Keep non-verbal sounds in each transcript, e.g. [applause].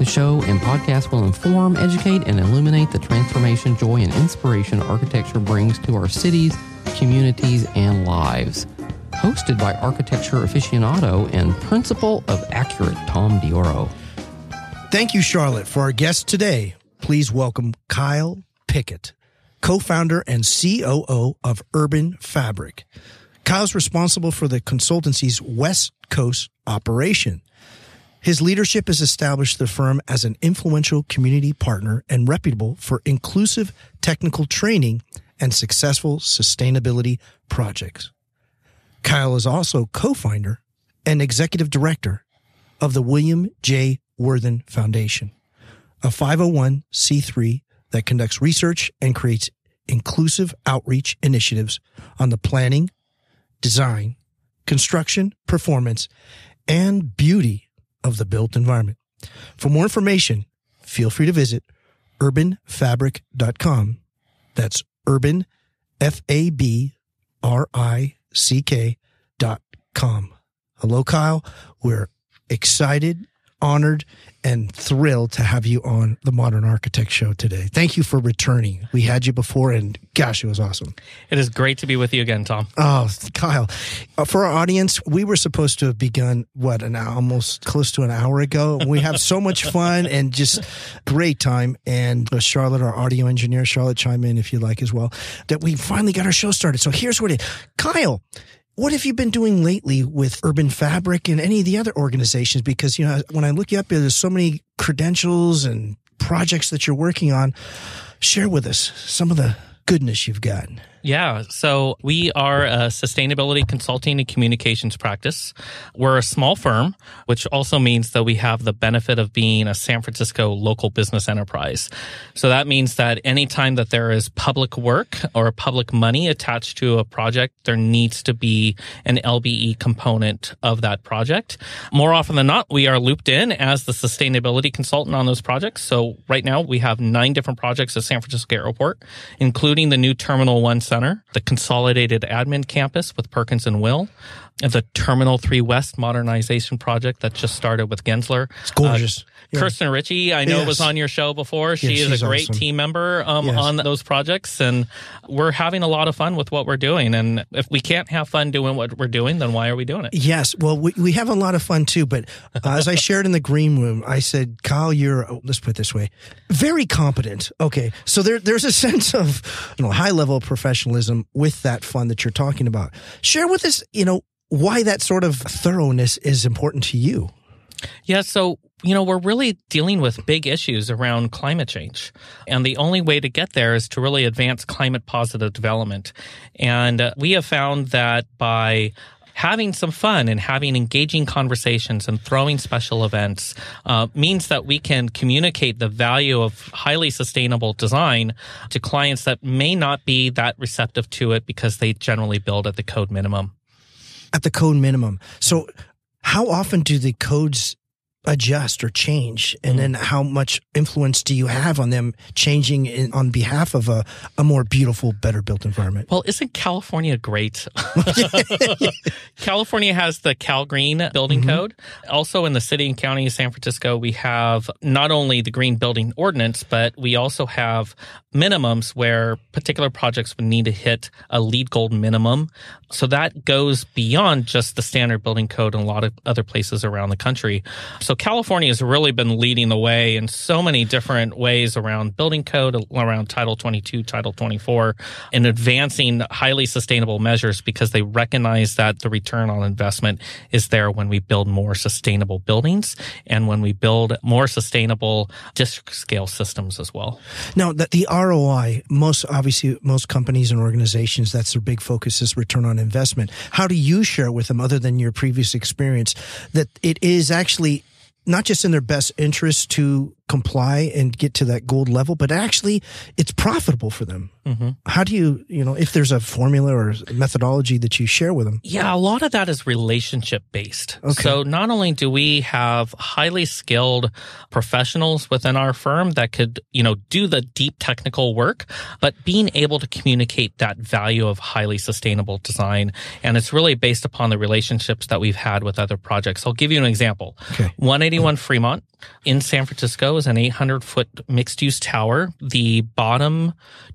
The show and podcast will inform, educate, and illuminate the transformation, joy, and inspiration architecture brings to our cities, communities, and lives. Hosted by architecture aficionado and principal of Accurate, Tom Dioro. Thank you, Charlotte. For our guest today, please welcome Kyle Pickett, co founder and COO of Urban Fabrick. Kyle's responsible for the consultancy's West Coast operation. His leadership has established the firm as an influential community partner and reputable for inclusive technical training and successful sustainability projects. Kyle is also co-founder and executive director of the William J. Worthen Foundation, a 501c3 that conducts research and creates inclusive outreach initiatives on the planning, design, construction, performance, and beauty of the built environment. For more information, feel free to visit urbanfabrick.com. That's urban, F A B R I C K dot com. Hello, Kyle. We're excited, honored, and thrilled to have you on the Modern Architect Show today. Thank you for returning. We had you before, and gosh, it was awesome. It is great to be with you again, Tom. Oh, Kyle. Uh, for our audience, we were supposed to have begun, what, an hour, almost close to an hour ago. We have so much fun and just great time. And uh, Charlotte, our audio engineer, Charlotte, chime in if you like as well, that we finally got our show started. So here's what it Kyle, what have you been doing lately with Urban Fabrick and any of the other organizations? Because, you know, when I look you up, there's so many credentials and projects that you're working on. Share with us some of the goodness you've got. Yeah. So we are a sustainability consulting and communications practice. We're a small firm, which also means that we have the benefit of being a San Francisco local business enterprise. So that means that anytime that there is public work or public money attached to a project, there needs to be an LBE component of that project. More often than not, we are looped in as the sustainability consultant on those projects. So right now we have nine different projects at San Francisco Airport, including the new Terminal 1 Center, the consolidated admin campus with Perkins and Will, the Terminal 3 West modernization project that just started with Gensler. It's gorgeous. Uh, Kirsten Ritchie, I know Yes. was on your show before. She Yeah, is a great awesome. team member um, Yes. on those projects, and we're having a lot of fun with what we're doing. And if we can't have fun doing what we're doing, then why are we doing it? Yes. Well, we, we have a lot of fun too. But uh, as I shared in the green room, I said, Kyle, you're, oh, let's put it this way, very competent. Okay. So there, there's a [laughs] sense of, you know, high level of professionalism with that fun that you're talking about. Share with us, you know, why that sort of thoroughness is important to you. Yeah, so you know, we're really dealing with big issues around climate change. And the only way to get there is to really advance climate positive development. And uh, we have found that by having some fun and having engaging conversations and throwing special events uh, means that we can communicate the value of highly sustainable design to clients that may not be that receptive to it because they generally build at the code minimum. At the code minimum. So how often do the codes adjust or change and mm. then how much influence do you have on them changing in, on behalf of a, a more beautiful better built environment Well, isn't California great? [laughs] California has the CALGreen building mm-hmm. code. Also in the city and county of San Francisco, we have not only the green building ordinance, but we also have minimums where particular projects would need to hit a LEED gold minimum. So that goes beyond just the standard building code in a lot of other places around the country. So California has really been leading the way in so many different ways around building code, around Title 22, Title 24, and advancing highly sustainable measures because they recognize that the return on investment is there when we build more sustainable buildings and when we build more sustainable district scale systems as well. now that the roi most obviously most companies and organizations that's their big focus is return on investment how do you share with them other than your previous experience that it is actually not just in their best interest to comply and get to that gold level, but actually it's profitable for them. Mm-hmm. How do you, you know, if there's a formula or methodology that you share with them? Yeah, a lot of that is relationship based. Okay. So not only do we have highly skilled professionals within our firm that could, you know, do the deep technical work, but being able to communicate that value of highly sustainable design. And it's really based upon the relationships that we've had with other projects. I'll give you an example. Okay. 181 Fremont in San Francisco is an 800 foot mixed use tower. The bottom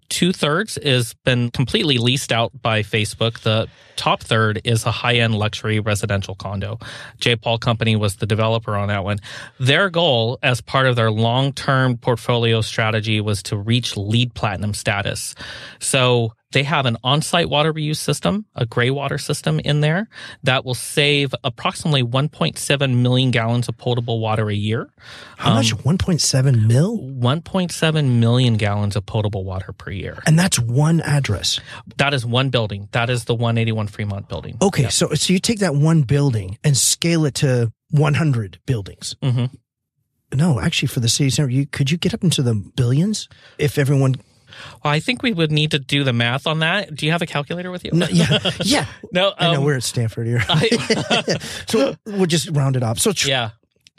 two thirds has been completely leased out by Facebook. The top third is a high end luxury residential condo. Jay Paul Company was the developer on that one. Their goal as part of their long term portfolio strategy was to reach LEED platinum status. So they have an on-site water reuse system, a gray water system in there that will save approximately 1.7 million gallons of potable water a year. How much? 1.7 mil? 1.7 million gallons of potable water per year. And that's one address. That is one building. That is the 181 Fremont building. Okay. So, so you take that one building and scale it to 100 buildings. Mhm. No, actually for the city center, you, could you get up into the billions if everyone, Well, I think we would need to do the math on that. Do you have a calculator with you? no, yeah, [laughs] yeah. No, I know um, we're at Stanford here. I- [laughs] so we'll just round it up. So tr- yeah.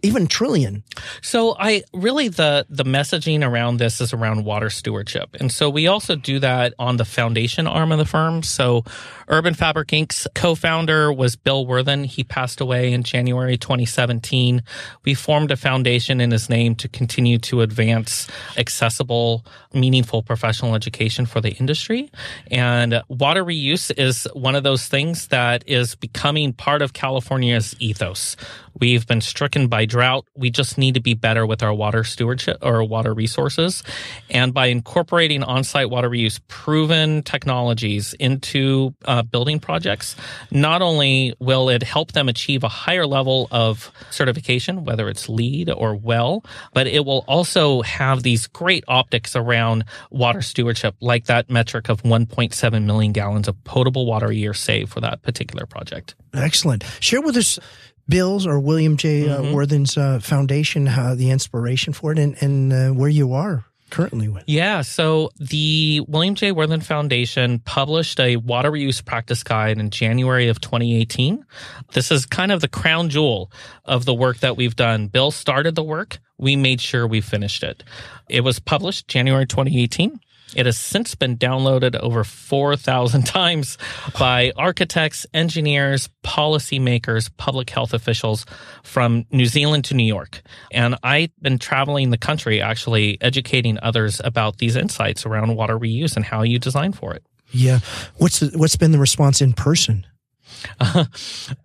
even trillion. So I really the the messaging around this is around water stewardship. And so we also do that on the foundation arm of the firm. So Urban Fabrick Inc.'s co-founder was Bill Worthen. He passed away in January 2017. We formed a foundation in his name to continue to advance accessible, meaningful professional education for the industry. And water reuse is one of those things that is becoming part of California's ethos. We've been stricken by drought. We just need to be better with our water stewardship or water resources. And by incorporating on-site water reuse proven technologies into uh, uh, building projects, not only will it help them achieve a higher level of certification, whether it's LEED or WELL, but it will also have these great optics around water stewardship, like that metric of 1.7 million gallons of potable water a year saved for that particular project. Excellent. Share with us Bill's or William J. Uh, Worthen's uh, foundation, how the inspiration for it, and, and uh, where you are currently with. Yeah, so the William J. Worthen Foundation published a water reuse practice guide in January of 2018. This is kind of the crown jewel of the work that we've done. Bill started the work. We made sure we finished it. It was published January 2018. It has since been downloaded over 4,000 [laughs] times by architects, engineers, policymakers, public health officials from New Zealand to New York. And I've been traveling the country actually educating others about these insights around water reuse and how you design for it. Yeah. What's the, what's been the response in person? [laughs]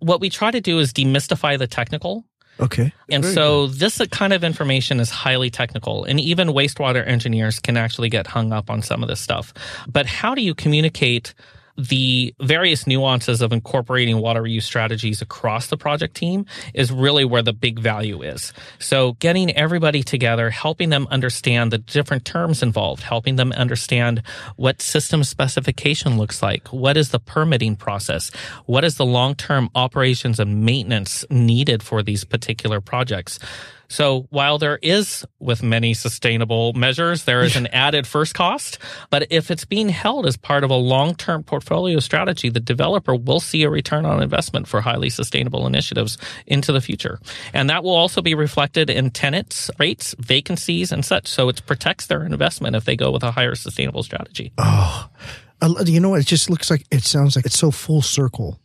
What we try to do is demystify the technical Okay. And Very so this kind of information is highly technical and even wastewater engineers can actually get hung up on some of this stuff. But how do you communicate the various nuances of incorporating water reuse strategies across the project team is really where the big value is. So getting everybody together, helping them understand the different terms involved, helping them understand what system specification looks like, what is the permitting process, what is the long-term operations and maintenance needed for these particular projects. So while there is with many sustainable measures, there is an [laughs] added first cost. But if it's being held as part of a long-term portfolio portfolio strategy, the developer will see a return on investment for highly sustainable initiatives into the future. And that will also be reflected in tenants rates, vacancies, and such. So it protects their investment if they go with a higher sustainable strategy. Oh, you know, it just looks like it sounds like it's so full circle.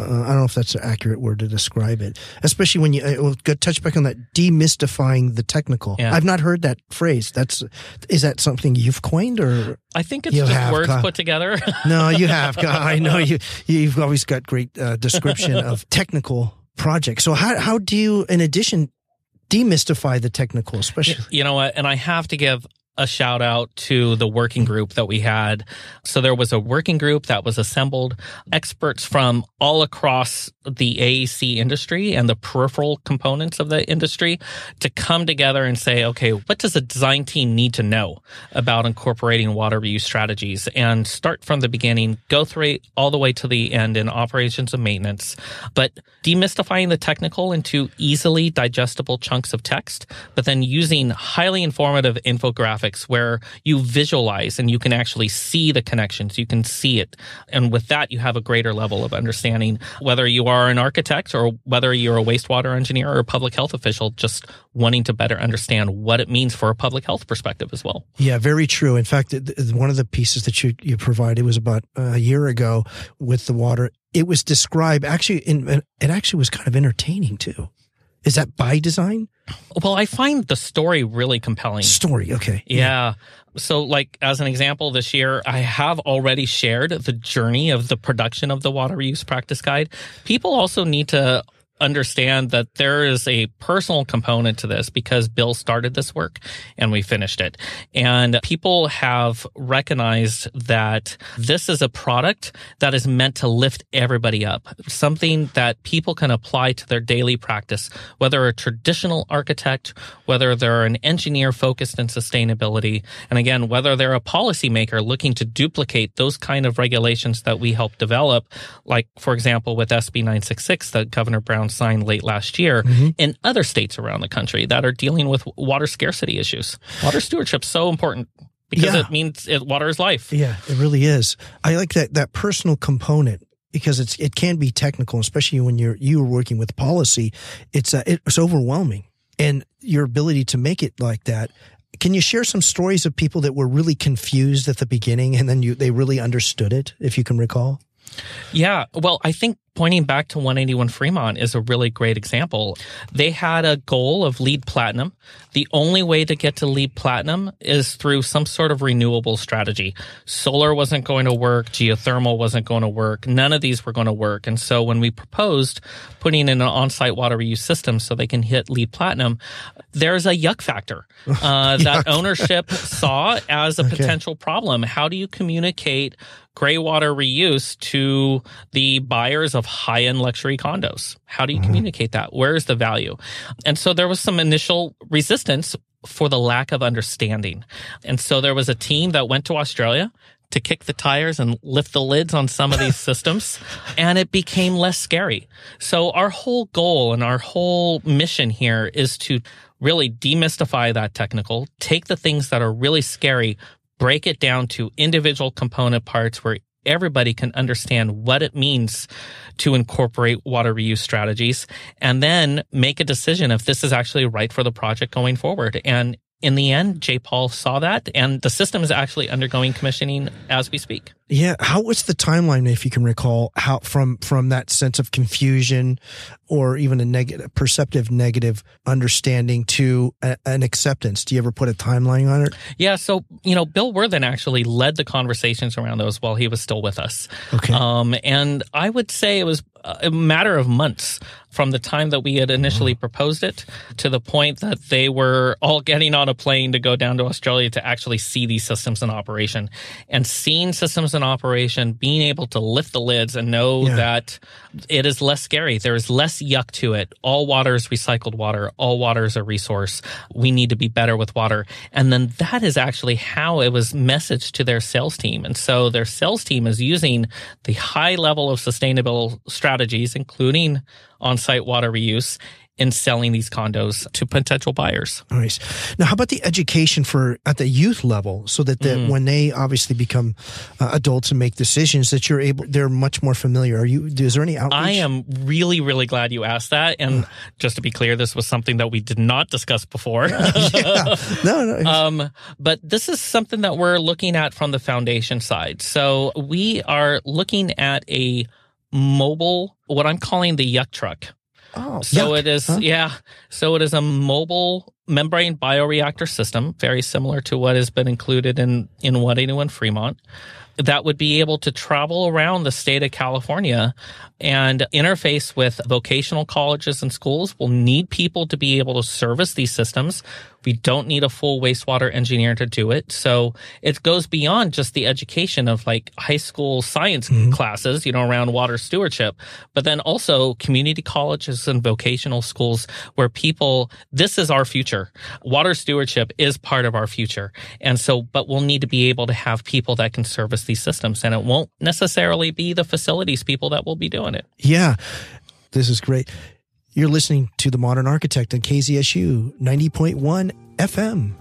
Uh, I don't know if that's an accurate word to describe it, especially when you uh, we'll touch back on that demystifying the technical. Yeah. I've not heard that phrase. That's is that something you've coined or I think it's just words put together. [laughs] no? You have. I know you. You've always got great uh, description [laughs] of technical projects. So how how do you, in addition, demystify the technical, especially? you know what? And I have to give a shout out to the working group that we had. So there was a working group that was assembled, experts from all across the AEC industry and the peripheral components of the industry to come together and say, okay, what does a design team need to know about incorporating water reuse strategies and start from the beginning, go through all the way to the end in operations and maintenance, but demystifying the technical into easily digestible chunks of text, but then using highly informative infographics where you visualize and you can actually see the connections, you can see it. And with that, you have a greater level of understanding whether you are an architect or whether you're a wastewater engineer or a public health official, just wanting to better understand what it means for a public health perspective as well. Yeah, very true. In fact, one of the pieces that you you provided was about uh, a year ago with the water. It was described actually, in, it actually was kind of entertaining too. Is that by design? Well, I find the story really compelling. Story, okay. Yeah. So, like, as an example, this year, I have already shared the journey of the production of the water reuse practice guide. People also need to understand that there is a personal component to this because Bill started this work and we finished it. And people have recognized that this is a product that is meant to lift everybody up, something that people can apply to their daily practice, whether a traditional architect, whether they're an engineer focused in sustainability, and again, whether they're a policymaker looking to duplicate those kind of regulations that we help develop, like, for example, with SB 966 that Governor Brown signed late last year in other states around the country that are dealing with water scarcity issues. Water stewardship's so important because Yeah. it means it, water is life. Yeah, it really is. I like that that personal component because it's it can be technical, especially when you're you are working with policy. It's uh, it's overwhelming, and your ability to make it like that. Can you share some stories of people that were really confused at the beginning, and then you they really understood it, if you can recall? Yeah. Well, I think pointing back to 181 Fremont is a really great example. They had a goal of LEED platinum. The only way to get to LEED platinum is through some sort of renewable strategy. Solar wasn't going to work. Geothermal wasn't going to work. None of these were going to work. And so when we proposed putting in an on-site water reuse system so they can hit LEED platinum, there's a yuck factor [laughs] uh, that ownership saw as a [laughs] potential problem. How do you communicate gray water reuse to the buyers of high end luxury condos? How do you mm-hmm. communicate that? Where is the value? And so there was some initial resistance for the lack of understanding. And so there was a team that went to Australia to kick the tires and lift the lids on some of these [laughs] systems and it became less scary. So our whole goal and our whole mission here is to really demystify that technical, take the things that are really scary, break it down to individual component parts where everybody can understand what it means to incorporate water reuse strategies and then make a decision if this is actually right for the project going forward. And in the end, Jay Paul saw that and the system is actually undergoing commissioning as we speak. Yeah, how was the timeline, if you can recall, how from from that sense of confusion, or even a negative perceptive negative understanding to a, an acceptance? Do you ever put a timeline on it? Yeah, so you know, Bill Worthen actually led the conversations around those while he was still with us. Okay. Um, and I would say it was a matter of months from the time that we had initially proposed it to the point that they were all getting on a plane to go down to Australia to actually see these systems in operation. And seeing systems in operation, being able to lift the lids and know Yeah. that it is less scary. There is less yuck to it. All water is recycled water. All water is a resource. We need to be better with water. And then that is actually how it was messaged to their sales team. And so their sales team is using the high level of sustainable strategies, including on-site water reuse in selling these condos to potential buyers. Nice. Now, how about the education for at the youth level, so that the, Mm. when they obviously become uh, adults and make decisions, that you're able, they're much more familiar. Are you? Is there any outreach? I am really, really glad you asked that. And just to be clear, this was something that we did not discuss before. [laughs] yeah. No, no. [laughs] Um, but this is something that we're looking at from the foundation side. So we are looking at a mobile, what I'm calling the yuck truck. Oh, So yuck. it is, Huh? yeah. So it is a mobile membrane bioreactor system, very similar to what has been included in in 181 Fremont, that would be able to travel around the state of California and interface with vocational colleges and schools. We'll need people to be able to service these systems. We don't need a full wastewater engineer to do it. So it goes beyond just the education of like high school science mm-hmm. classes, you know, around water stewardship, but then also community colleges and vocational schools where people, this is our future. Water stewardship is part of our future. And so, but we'll need to be able to have people that can service these systems and it won't necessarily be the facilities people that will be doing it. Yeah, this is great. You're listening to the Modern Architect on KZSU 90.1 FM.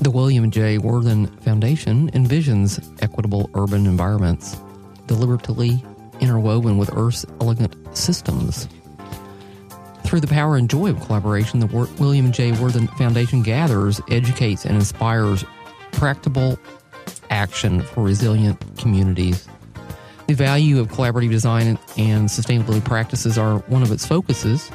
The William J. Worthen Foundation envisions equitable urban environments, deliberately interwoven with Earth's elegant systems. Through the power and joy of collaboration, the William J. Worthen Foundation gathers, educates, and inspires practical action for resilient communities. The value of collaborative design and sustainability practices are one of its focuses.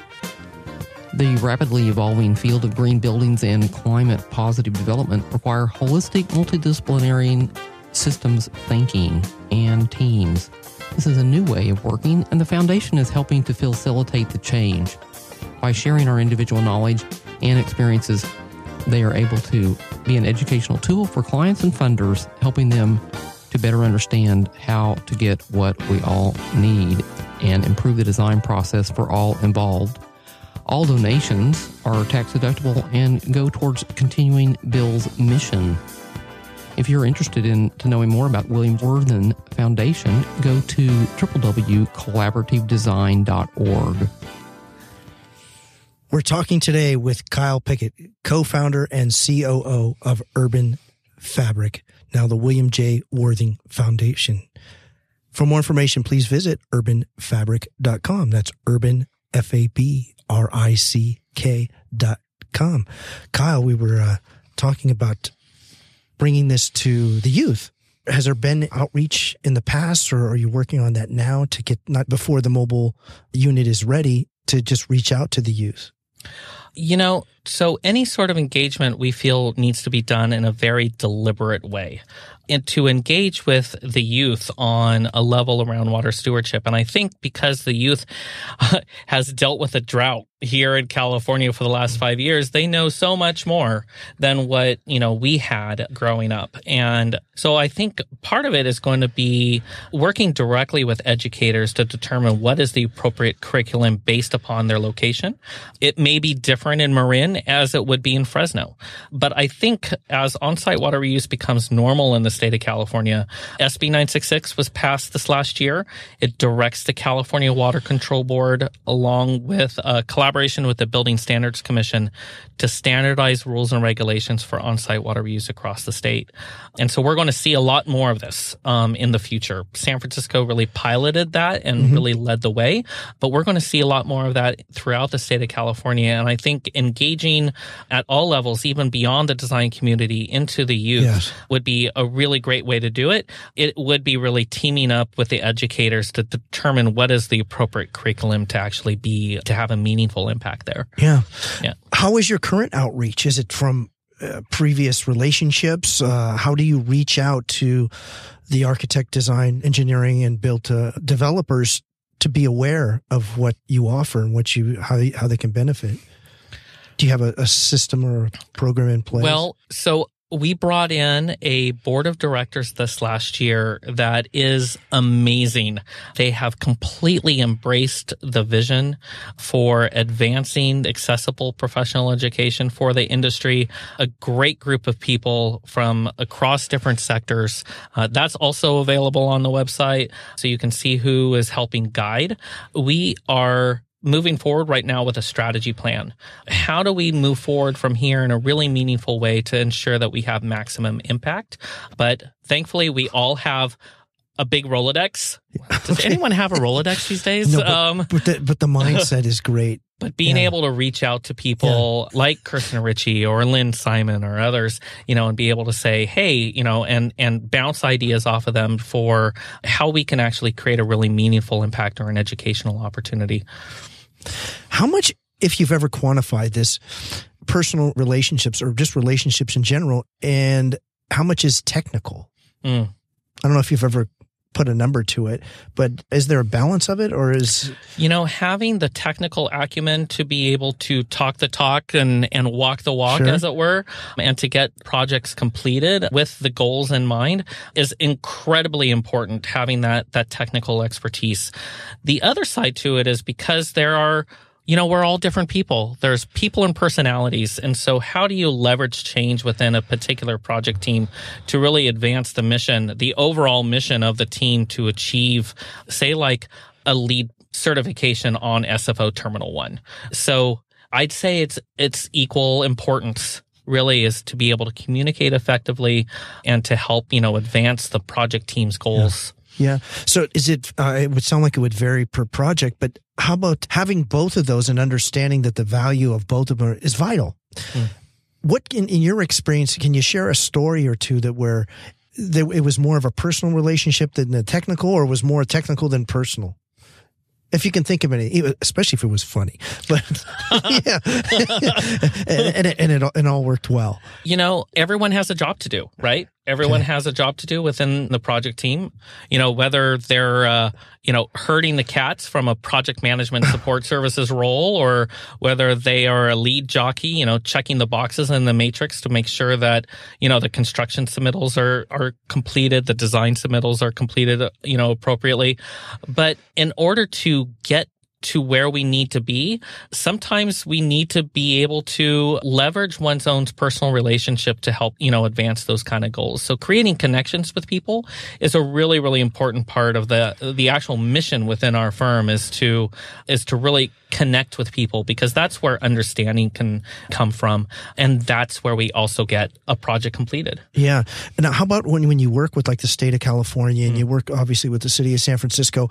The rapidly evolving field of green buildings and climate positive development require holistic, multidisciplinary systems thinking and teams. This is a new way of working, and the Foundation is helping to facilitate the change. By sharing our individual knowledge and experiences, they are able to be an educational tool for clients and funders, helping them to better understand how to get what we all need and improve the design process for all involved. All donations are tax deductible and go towards continuing Bill's mission. If you're interested in to knowing more about William Worthen Foundation, go to www.collaborativedesign.org. We're talking today with Kyle Pickett, co-founder and COO of Urban Fabrick, now the William J. Worthen Foundation. For more information, please visit urbanfabrick.com. That's urban, F A B R I C K dot com. Kyle, we were uh, talking about bringing this to the youth. Has there been outreach in the past, or are you working on that now to get not before the mobile unit is ready to just reach out to the youth? You know, so any sort of engagement we feel needs to be done in a very deliberate way to engage with the youth on a level around water stewardship. And I think because the youth [laughs] has dealt with a drought here in California for the last mm-hmm. five years, they know so much more than what, you know, we had growing up. And so I think part of it is going to be working directly with educators to determine what is the appropriate curriculum based upon their location. It may be different in Marin as it would be in Fresno. But I think as on-site water reuse becomes normal in the state of California, SB 966 was passed this last year. It directs the California Water Control Board along with a collaboration with the Building Standards Commission to standardize rules and regulations for on-site water reuse across the state. And so we're going to see a lot more of this um, in the future. San Francisco really piloted that and really led the way, but we're going to see a lot more of that throughout the state of California. And I think engaging at all levels, even beyond the design community into the youth Yes. would be a really great way to do it. It would be really teaming up with the educators to determine what is the appropriate curriculum to actually be, to have a meaningful impact there. Yeah. Yeah. How is your current outreach? Is it from uh, previous relationships? Uh, how do you reach out to the architect, design, engineering, and built uh, developers to be aware of what you offer and what you how how they can benefit? Do you have a, a system or a program in place? Well, so we brought in a board of directors this last year that is amazing. They have completely embraced the vision for advancing accessible professional education for the industry. A great group of people from across different sectors. Uh, that's also available on the website. So you can see who is helping guide. We are moving forward right now with a strategy plan. How do we move forward from here in a really meaningful way to ensure that we have maximum impact? But thankfully, we all have a big Rolodex. Does anyone have a Rolodex these days? No, but, um, but, the, but the mindset is great. [laughs] But being yeah. able to reach out to people yeah. like Kirsten Ritchie or Lynn Simon or others, you know, and be able to say, hey, you know, and and bounce ideas off of them for how we can actually create a really meaningful impact or an educational opportunity. How much, if you've ever quantified this, personal relationships or just relationships in general, and how much is technical? Mm. I don't know if you've ever put a number to it, but is there a balance of it or is you know having the technical acumen to be able to talk the talk and and walk the walk sure. as it were and to get projects completed with the goals in mind is incredibly important having that that technical expertise. The other side to it is because there are you know, we're all different people. There's people and personalities. And so how do you leverage change within a particular project team to really advance the mission, the overall mission of the team to achieve, say, like a LEED certification on SFO Terminal 1? So I'd say it's, it's equal importance really is to be able to communicate effectively and to help, you know, advance the project team's goals. Yeah. Yeah. So is it, uh, it would sound like it would vary per project, but how about having both of those and understanding that the value of both of them is vital? Mm. What, in, in your experience, can you share a story or two that where it was more of a personal relationship than a technical or was more technical than personal? if you can think of any, especially if it was funny. [laughs] But yeah, [laughs] and, and, it, and it, it all worked well. You know, everyone has a job to do, right? Everyone okay. has a job to do within the project team. You know, whether they're, uh, you know, herding the cats from a project management [laughs] support services role or whether they are a LEED jockey, you know, checking the boxes in the matrix to make sure that, you know, the construction submittals are, are completed, the design submittals are completed, you know, appropriately. But in order to get to where we need to be, sometimes we need to be able to leverage one's own personal relationship to help, you know, advance those kind of goals. So creating connections with people is a really, really important part of the, the actual mission within our firm is to, is to really connect with people because that's where understanding can come from. And that's where we also get a project completed. Yeah. Now, how about when, when you work with like the state of California and mm. you work obviously with the city of San Francisco,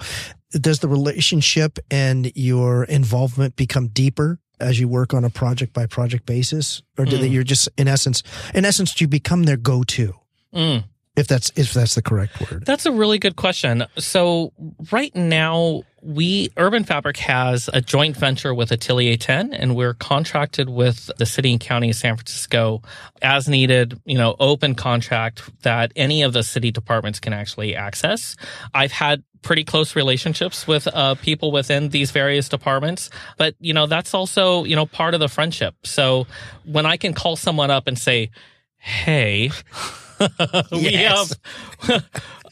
does the relationship and your involvement become deeper as you work on a project by project basis? Or do mm. they, you're just in essence in essence do you become their go-to? Mm. if that's if that's the correct word. That's a really good question. So right now we urban fabrick has a joint venture with atelier 10 and we're contracted with the city and county of san francisco as needed you know open contract that any of the city departments can actually access. I've had pretty close relationships with uh, people within these various departments. But, you know, that's also, you know, part of the friendship. So when I can call someone up and say, hey, [laughs] we have, [laughs]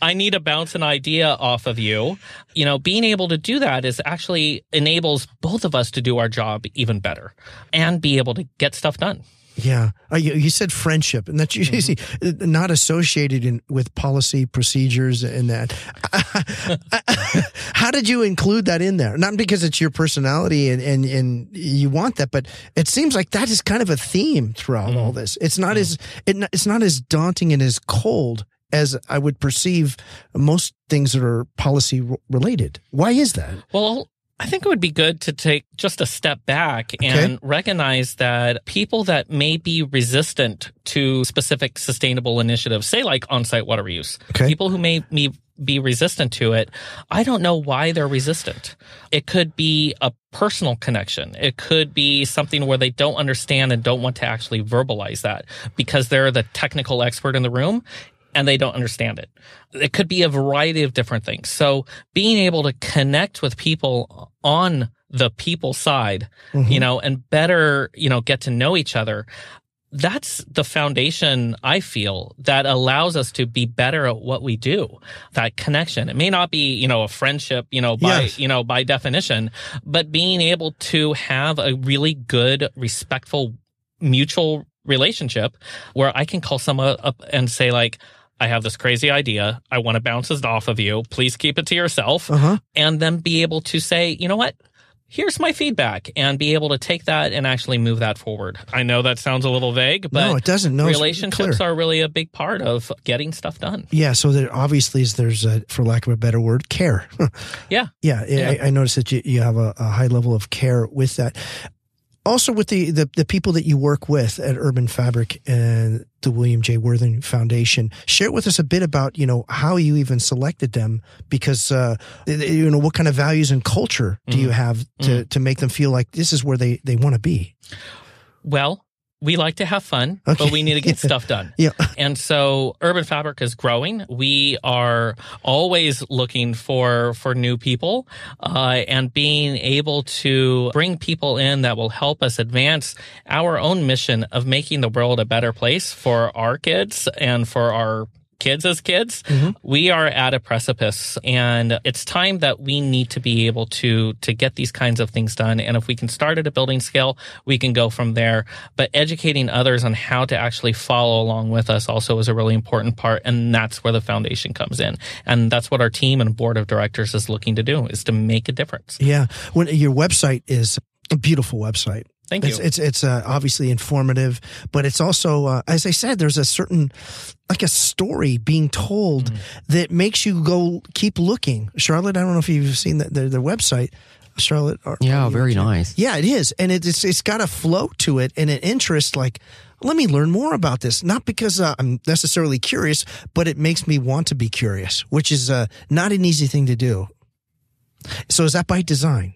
I need to bounce an idea off of you. You know, being able to do that is actually enables both of us to do our job even better and be able to get stuff done. Yeah, uh, you, you, said friendship, and that's [laughs] usually mm-hmm. not associated in, with policy procedures and that. [laughs] How did you include that in there? Not because it's your personality and, and, and you want that, but it seems like that is kind of a theme throughout mm-hmm. all this. It's not mm-hmm. as it, it's not as daunting and as cold as I would perceive most things that are policy related. Why is that? Well, I think it would be good to take just a step back okay. and recognize that people that may be resistant to specific sustainable initiatives, say like on-site water reuse, okay. people who may be be resistant to it. I don't know why they're resistant. It could be a personal connection. It could be something where they don't understand and don't want to actually verbalize that because they're the technical expert in the room and they don't understand it. It could be a variety of different things. So being able to connect with people on the people side, mm-hmm. you know, and better, you know, get to know each other. That's the foundation I feel that allows us to be better at what we do. That connection. It may not be, you know, a friendship, you know, by, yes. you know, by definition, but being able to have a really good, respectful, mutual relationship where I can call someone up and say like, I have this crazy idea. I want to bounce it off of you. Please keep it to yourself. Uh-huh. And then be able to say, you know what? here's my feedback and be able to take that and actually move that forward. I know that sounds a little vague, but no, it doesn't. No, relationships are really a big part of getting stuff done. Yeah, so there obviously is there's a, for lack of a better word, care. Yeah. [laughs] yeah, Yeah. I, I noticed that you, you have a, a high level of care with that. Also, with the, the the people that you work with at Urban Fabrick and the William J. Worthen Foundation, share with us a bit about you know how you even selected them because uh, you know what kind of values and culture do you have to to make them feel like this is where they they want to be. Well, we like to have fun, Okay. but we need to get [laughs] stuff done. Yeah. And so Urban Fabrick is growing. We are always looking for for new people uh, and being able to bring people in that will help us advance our own mission of making the world a better place for our kids and for our kids as kids mm-hmm. we are at a precipice and it's time that we need to be able to to get these kinds of things done. And if we can start at a building scale we can go from there. But educating others on how to actually follow along with us also is a really important part and that's where the foundation comes in. And that's what our team and board of directors is looking to do is to make a difference. Yeah, when your website is a beautiful website. Thank you it's, it's uh, obviously informative, but it's also, uh, as I said, there's a certain like a story being told Mm-hmm. that makes you go keep looking. Charlotte, I don't know if you've seen the, their, their website. Charlotte, are, Yeah, are you- very nice. Yeah, it is, and it, it's it's got a flow to it and an interest. Like, let me learn more about this. Not because uh, I'm necessarily curious, but it makes me want to be curious, which is uh, not an easy thing to do. So is that by design?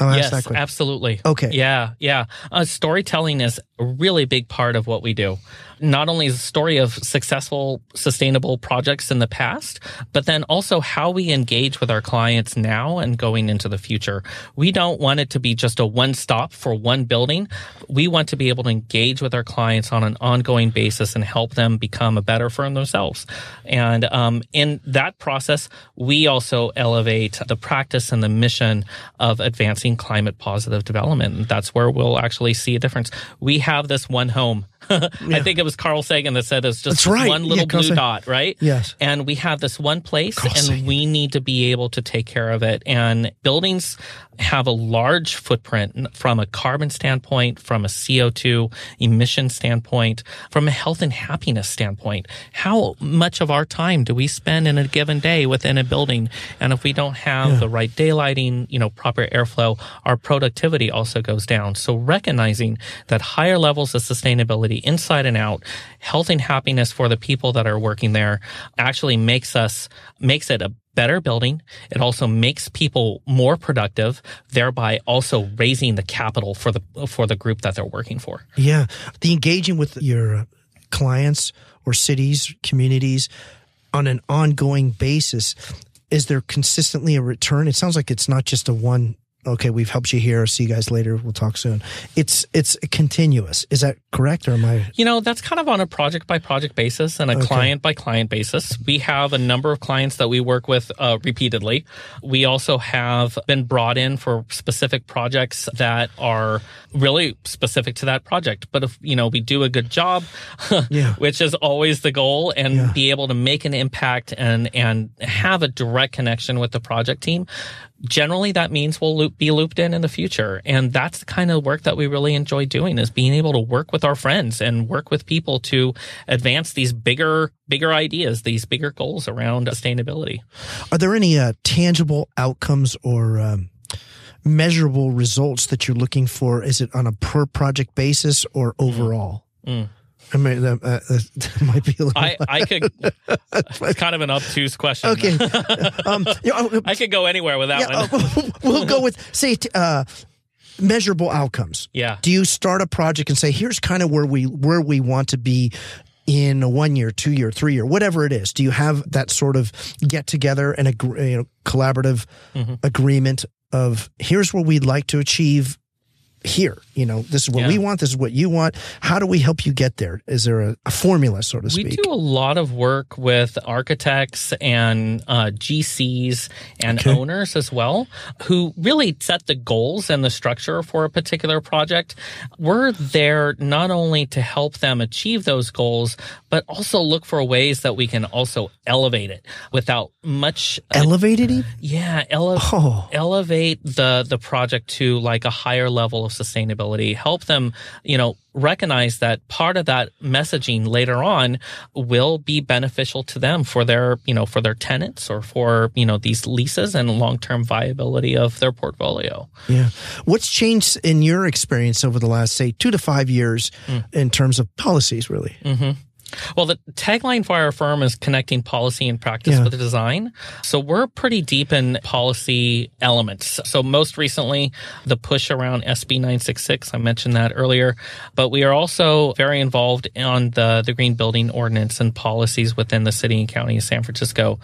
I'll yes absolutely. Okay. yeah yeah. Uh, storytelling is a really big part of what we do not only the story of successful sustainable projects in the past but then also how we engage with our clients now and going into the future. We don't want it to be just a one stop for one building. We want to be able to engage with our clients on an ongoing basis and help them become a better firm themselves. And um, in that process we also elevate the practice and the mission of advancing climate positive development. That's where we'll actually see a difference. We have this one home I think it was Carl Sagan that said it's just right. one little blue Sagan. dot, right? Yes. And we have this one place Carl and Sagan. we need to be able to take care of it. And buildings have a large footprint from a carbon standpoint, from a CO2 emission standpoint, from a health and happiness standpoint. How much of our time do we spend in a given day within a building? And if we don't have the right daylighting, you know, proper airflow, our productivity also goes down. So recognizing that higher levels of sustainability inside and out, health and happiness for the people that are working there actually makes us, makes it a better building. It also makes people more productive, thereby also raising the capital for the, for the group that they're working for. Yeah. The engaging with your clients or cities, communities on an ongoing basis, is there consistently a return? It sounds like it's not just a one, okay, we've helped you here. See you guys later. We'll talk soon. It's, it's continuous. Is that correct? Or am I? You know, that's kind of on a project by project basis and a client by client basis. We have a number of clients that we work with uh, repeatedly. We also have been brought in for specific projects that are really specific to that project. But if, you know, we do a good job, [laughs] Yeah. which is always the goal and Yeah. be able to make an impact and, and have a direct connection with the project team. Generally, that means we'll loop, be looped in in the future. And that's the kind of work that we really enjoy doing is being able to work with our friends and work with people to advance these bigger, bigger ideas, these bigger goals around sustainability. Are there any uh, tangible outcomes or um, measurable results that you're looking for? Is it on a per project basis or overall? Mm. I mean, that, uh, [laughs] that might be a little. I, [laughs] I could, it's kind of an obtuse question. okay. [laughs] um, you know, I could go anywhere with that yeah, one. uh, we'll go with say t- uh, measurable outcomes. Yeah. Do you start a project and say, "Here's kind of where we where we want to be in a one year, two year, three year, whatever it is"? Do you have that sort of get together and a you know collaborative Mm-hmm. agreement of here's what we'd like to achieve here. You know, this is what we want. This is what you want. How do we help you get there? Is there a, a formula, so to We speak? do a lot of work with architects and uh, GCs and Okay. owners as well, who really set the goals and the structure for a particular project. We're there not only to help them achieve those goals, but also look for ways that we can also elevate it without much. uh, Elevated even? yeah, ele- Oh. elevate the the project to like a higher level of sustainability. Help them, you know, recognize that part of that messaging later on will be beneficial to them for their, you know, for their tenants or for you know these leases and long term viability of their portfolio. Yeah. What's changed in your experience over the last, say, two to five years mm. in terms of policies, really? Mm-hmm. Well, the tagline for our firm is connecting policy and practice Yeah. with design. So we're pretty deep in policy elements. So most recently, the push around SB 966, I mentioned that earlier, but we are also very involved on the, the green building ordinance and policies within the city and county of San Francisco.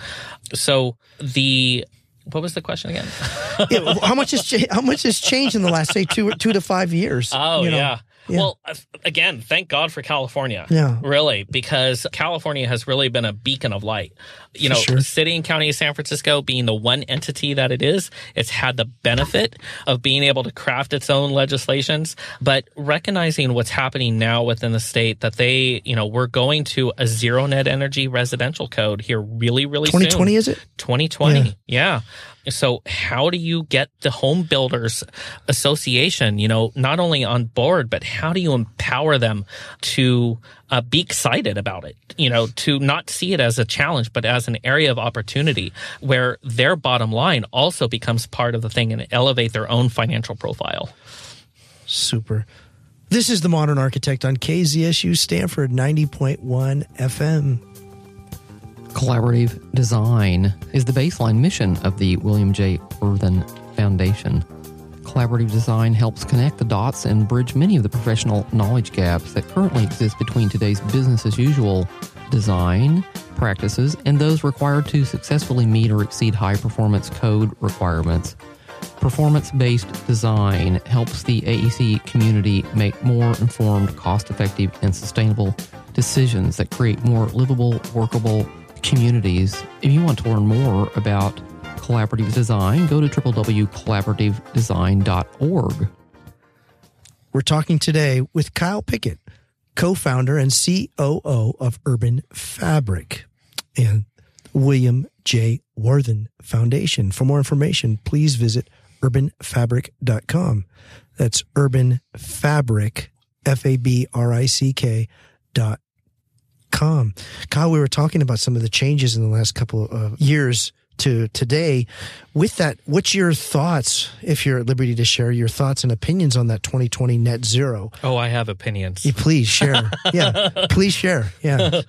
So the, what was the question again? [laughs] yeah, how much has how much has changed in the last say two two to five years? Oh you know? yeah. Yeah. Well, uh, again, thank God for California. Yeah. Really, because California has really been a beacon of light. You know, sure. city and county of San Francisco being the one entity that it is, it's had the benefit of being able to craft its own legislations, but recognizing what's happening now within the state that they, you know, we're going to a zero net energy residential code here really, really soon. 2020 is it? 2020. Yeah. So how do you get the home builders association, you know, not only on board, but how do you empower them to uh, be excited about it, you know, to not see it as a challenge, but as an area of opportunity where their bottom line also becomes part of the thing and elevate their own financial profile. Super. This is the Modern Architect on KZSU Stanford 90.1 FM. Collaborative design is the baseline mission of the William J. Worthen Foundation. Collaborative design helps connect the dots and bridge many of the professional knowledge gaps that currently exist between today's business as usual design practices and those required to successfully meet or exceed high performance code requirements. Performance based design helps the AEC community make more informed, cost effective, and sustainable decisions that create more livable, workable communities. If you want to learn more about collaborative design, go to www.collaborativedesign.org. We're talking today with Kyle Pickett, co-founder and COO of Urban Fabrick and William J. Worthen Foundation. For more information, please visit urbanfabrick.com. That's urban fabrick, F A B R I C K dot com. Kyle, we were talking about some of the changes in the last couple of uh, years to today. With that, what's your thoughts, if you're at liberty to share your thoughts and opinions on that 2020 net zero? Oh, I have opinions. Yeah, please share. Yeah, [laughs] please share. Yeah,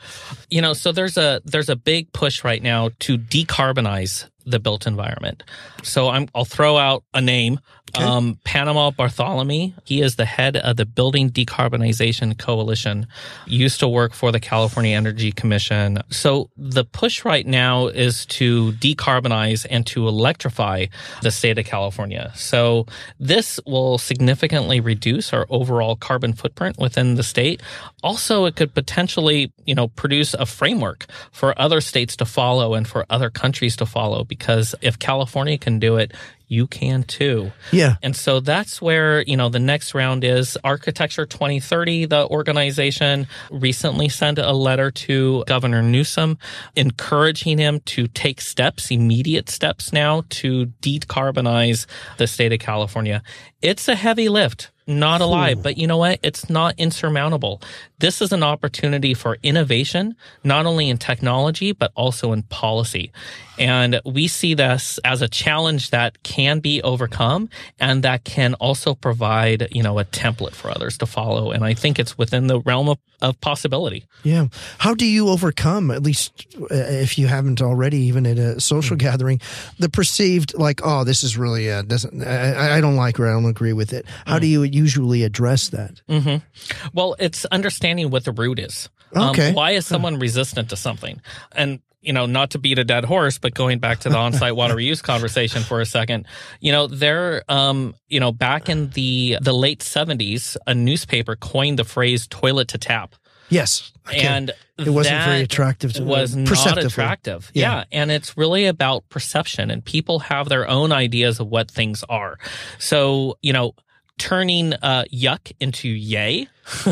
you know so there's a there's a big push right now to decarbonize the built environment so i'm i'll throw out a name um, panama bartholomew he is the head of the building decarbonization coalition used to work for the california energy commission. So the push right now is to decarbonize and to electrify the state of california. So this will significantly reduce our overall carbon footprint within the state. Also it could potentially you know produce a framework for other states to follow and for other countries to follow because if california can do it you can too yeah. and so that's where, you know, the next round is Architecture 2030. The organization recently sent a letter to Governor Newsom encouraging him to take steps, immediate steps now to decarbonize the state of California. It's a heavy lift. Not a lie, but you know what? It's not insurmountable. This is an opportunity for innovation, not only in technology, but also in policy. And we see this as a challenge that can be overcome and that can also provide, you know, a template for others to follow. And I think it's within the realm of, of possibility. Yeah. How do you overcome, at least uh, if you haven't already, even at a social gathering, the perceived like, oh, this is really uh, doesn't I, I don't like it. I don't agree with it. How do you usually address that? Well, it's understanding what the root is. Okay. Um, why is someone resistant to something? And you know, not to beat a dead horse, but going back to the on-site water [laughs] reuse conversation for a second, you know, there, um, you know, back in the the late seventies, a newspaper coined the phrase "toilet to tap." Yes. Okay. And it wasn't very attractive to was not attractive. Yeah. Yeah. And it's really about perception and people have their own ideas of what things are. So, you know, turning uh, yuck into yay. [laughs]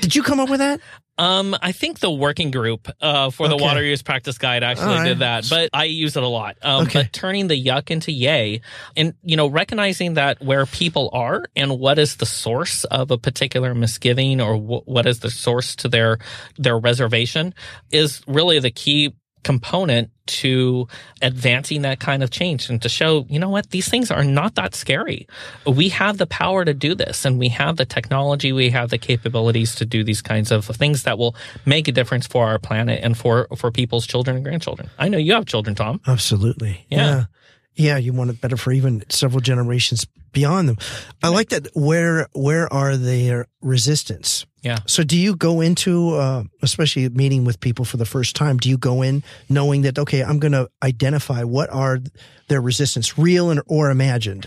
Did you come up with that? Um, I think the working group uh, for the Okay. water use practice guide actually All right. did that, but I use it a lot. Um, Okay. But turning the yuck into yay, and you know, recognizing that where people are and what is the source of a particular misgiving or wh- what is the source to their their reservation is really the key component to advancing that kind of change and to show, you know what, these things are not that scary. We have the power to do this and we have the technology, we have the capabilities to do these kinds of things that will make a difference for our planet and for, for people's children and grandchildren. I know you have children, Tom. Absolutely. Yeah. yeah. Yeah, you want it better for even several generations beyond them. I like that. Where where are their resistance? Yeah. So, do you go into, uh, especially meeting with people for the first time? Do you go in knowing that okay, I'm going to identify what are their resistance, real and or imagined?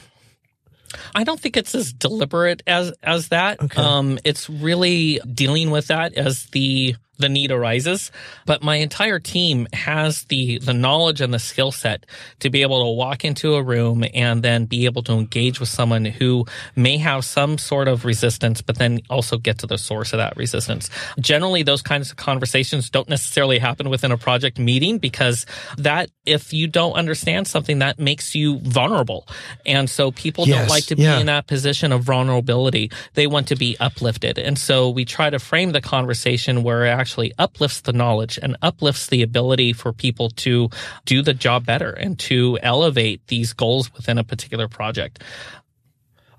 I don't think it's as deliberate as as that. Okay. Um, it's really dealing with that as the the need arises. But my entire team has the the knowledge and the skill set to be able to walk into a room and then be able to engage with someone who may have some sort of resistance, but then also get to the source of that resistance. Generally, those kinds of conversations don't necessarily happen within a project meeting because that if you don't understand something, that makes you vulnerable, and so people Yes, don't like to be yeah. in that position of vulnerability. They want to be uplifted. And so we try to frame the conversation where it actually uplifts the knowledge and uplifts the ability for people to do the job better and to elevate these goals within a particular project.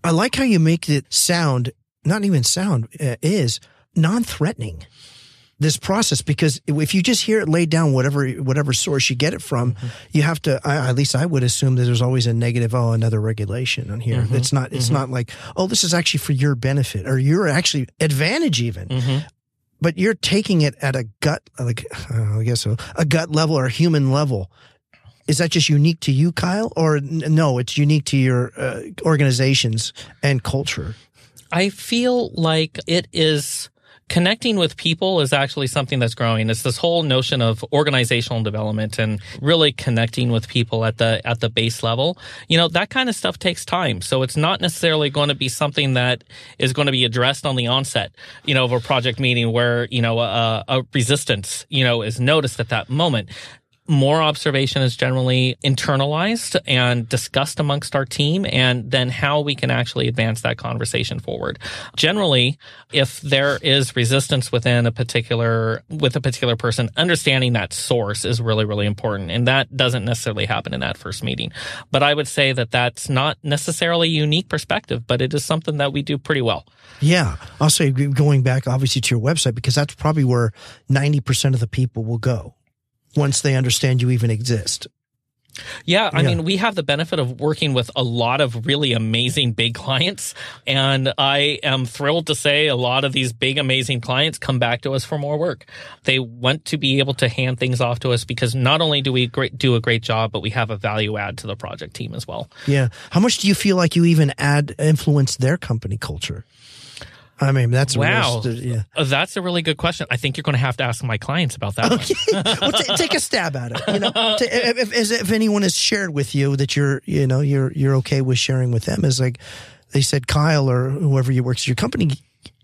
I like how you make it sound, not even sound, uh, is non-threatening. This process, because if you just hear it laid down, whatever whatever source you get it from, you have to. I, at least I would assume that there's always a negative. Oh, another regulation on here. It's not. It's not like oh, this is actually for your benefit or your actually advantage even. But you're taking it at a gut, like uh, I guess so, a gut level or a human level. Is that just unique to you, Kyle, or n- no? It's unique to your uh, organizations and culture. I feel like it is connecting with people is actually something that's growing. It's this whole notion of organizational development and really connecting with people at the at the base level. You know, that kind of stuff takes time. So it's not necessarily going to be something that is going to be addressed on the onset, you know, of a project meeting where, you know, a, a resistance, you know, is noticed at that moment more observation is generally internalized and discussed amongst our team and then how we can actually advance that conversation forward. Generally, if there is resistance within a particular, with a particular person, understanding that source is really, really important. And that doesn't necessarily happen in that first meeting. But I would say that that's not necessarily unique perspective, but it is something that we do pretty well. Yeah, I'll say going back obviously to your website because that's probably where ninety percent of the people will go once they understand you even exist. Yeah, I Yeah. mean, we have the benefit of working with a lot of really amazing big clients. And I am thrilled to say a lot of these big, amazing clients come back to us for more work. They want to be able to hand things off to us because not only do we great, do a great job, but we have a value add to the project team as well. Yeah, how much do you feel like you even add influence their company culture? I mean, that's a real Wow. yeah. Uh, That's a really good question. I think you're going to have to ask my clients about that one. well, ta take a stab at it. You know, [laughs] Ta- if, if, if anyone has shared with you that you're, you know, you're you're okay with sharing with them, is like they said, Kyle or whoever you works at your company.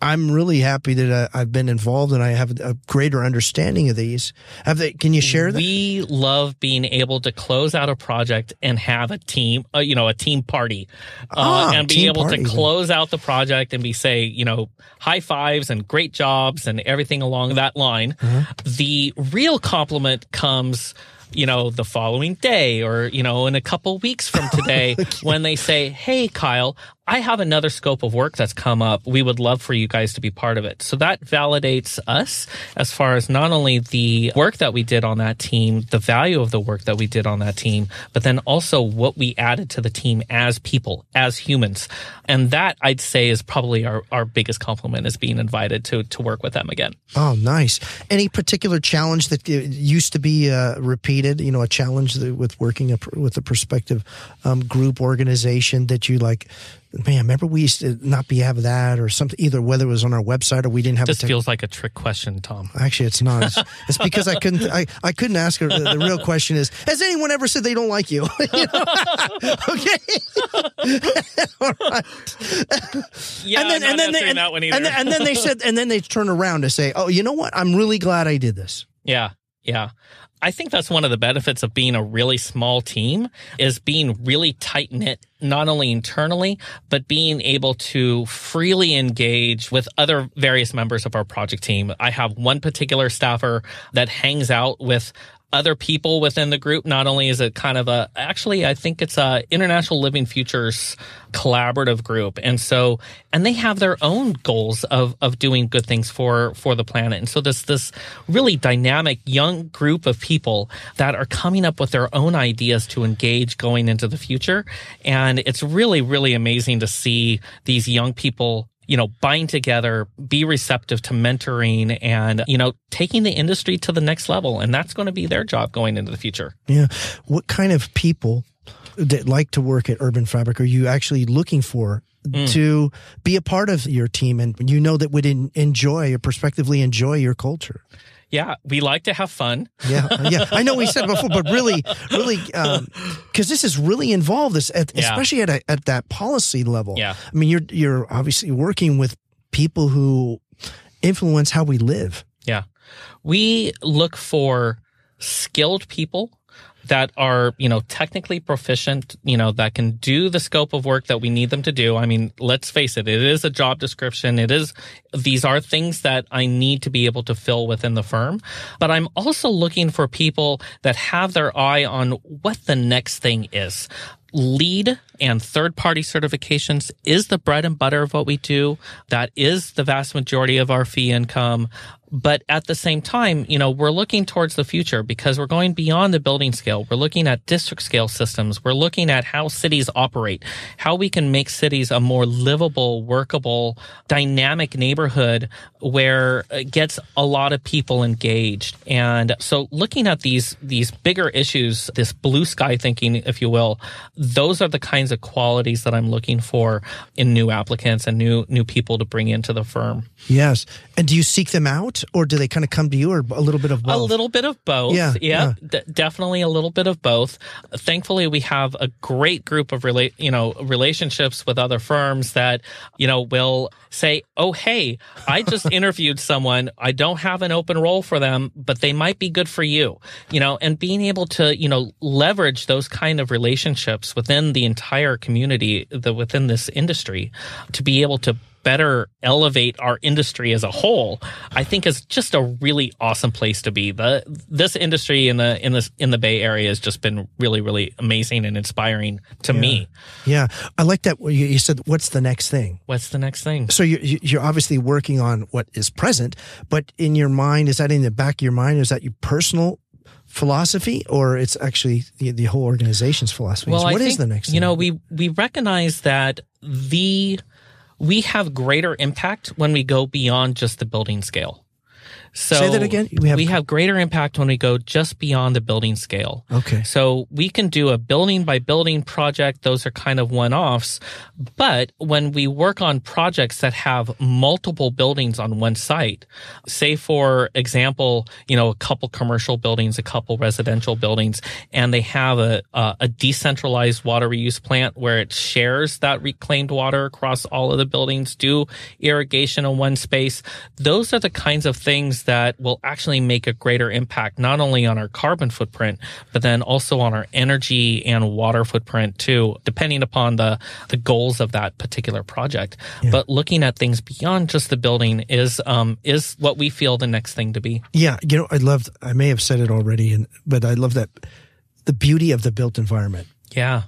I'm really happy that I, I've been involved and I have a greater understanding of these. Have they? Can you share that? We love being able to close out a project and have a team, uh, you know, a team party, uh, Ah, and be able party, to close out the project and be say, you know, high fives and great jobs and everything along that line. Uh-huh. The real compliment comes. You know, the following day or, you know, in a couple weeks from [laughs] today when they say, Hey, Kyle, I have another scope of work that's come up. We would love for you guys to be part of it. So that validates us as far as not only the work that we did on that team, the value of the work that we did on that team, but then also what we added to the team as people, as humans. And that I'd say is probably our, our biggest compliment is being invited to, to work with them again. Oh, nice. Any particular challenge that used to be uh, repeated, you know, a challenge with working with a prospective um, group organization that you like, man, remember we used to not be have that or something, either whether it was on our website or we didn't have this feels like a trick question, Tom. Actually, it's not. It's, it's because I couldn't, I, I couldn't ask her. The, the, real question is, has anyone ever said they don't like you? [laughs] you [laughs] okay. [laughs] All right. Yeah, and then, and then, they, and, and, then, and then they said, and then they turn around to say, oh, you know what? I'm really glad I did this. Yeah. Yeah. I think that's one of the benefits of being a really small team is being really tight knit, not only internally, but being able to freely engage with other various members of our project team. I have one particular staffer that hangs out with other people within the group. Not only is it kind of a, actually, I think it's a International Living Futures collaborative group. And so, and they have their own goals of, of doing good things for, for the planet. And so this, this really dynamic young group of people that are coming up with their own ideas to engage going into the future. And it's really, really amazing to see these young people you know, bind together, be receptive to mentoring and, you know, taking the industry to the next level. And that's going to be their job going into the future. Yeah. What kind of people that like to work at Urban Fabrick are you actually looking for Mm. to be a part of your team and you know that would enjoy or prospectively enjoy your culture yeah, we like to have fun. yeah, yeah. [laughs] I know we said before, but really, really, because um, this is really involved. This, at, yeah. especially at a, at that policy level. Yeah, I mean, you're you're obviously working with people who influence how we live. Yeah, we look for skilled people that are, you know, technically proficient, you know, that can do the scope of work that we need them to do. I mean, let's face it, it is a job description. It is, these are things that I need to be able to fill within the firm. But I'm also looking for people that have their eye on what the next thing is LEED and third party certifications is the bread and butter of what we do. That is the vast majority of our fee income. But at the same time, you know, we're looking towards the future because we're going beyond the building scale. We're looking at district scale systems. We're looking at how cities operate, how we can make cities a more livable, workable, dynamic neighborhood where it gets a lot of people engaged. And so looking at these, these bigger issues, this blue sky thinking, if you will, those are the kinds of qualities that I'm looking for in new applicants and new, new people to bring into the firm. Yes. And do you seek them out or do they kind of come to you or a little bit of both? A little bit of both. Yeah. Yeah. yeah. D- definitely a little bit of both. Thankfully, we have a great group of rela- you know, relationships with other firms that, you know, will say, Oh, hey, I just [laughs] interviewed someone. I don't have an open role for them, but they might be good for you, you know, and being able to, you know, leverage those kind of relationships within the entire community, the, within this industry to be able to better elevate our industry as a whole, I think is just a really awesome place to be. The this industry in the in this in the Bay Area has just been really really amazing and inspiring to yeah. me. Yeah, I like that. You said, "What's the next thing?" What's the next thing? So you you're obviously working on what is present, but in your mind, is that in the back of your mind? Is that your personal philosophy or it's actually the, the whole organization's philosophy well, what think, is the next you thing? know we we recognize that the we have greater impact when we go beyond just the building scale. So say that again. We have, we have greater impact when we go just beyond the building scale. Okay. So we can do a building by building project. Those are kind of one offs. But when we work on projects that have multiple buildings on one site, say for example, you know, a couple commercial buildings, a couple residential buildings, and they have a, a, a decentralized water reuse plant where it shares that reclaimed water across all of the buildings, do irrigation in one space. Those are the kinds of things that will actually make a greater impact, not only on our carbon footprint, but then also on our energy and water footprint too, depending upon the, the goals of that particular project. Yeah. But looking at things beyond just the building is, um, is what we feel the next thing to be. Yeah. You know, I loved, I may have said it already, and, but I love that the beauty of the built environment. Yeah.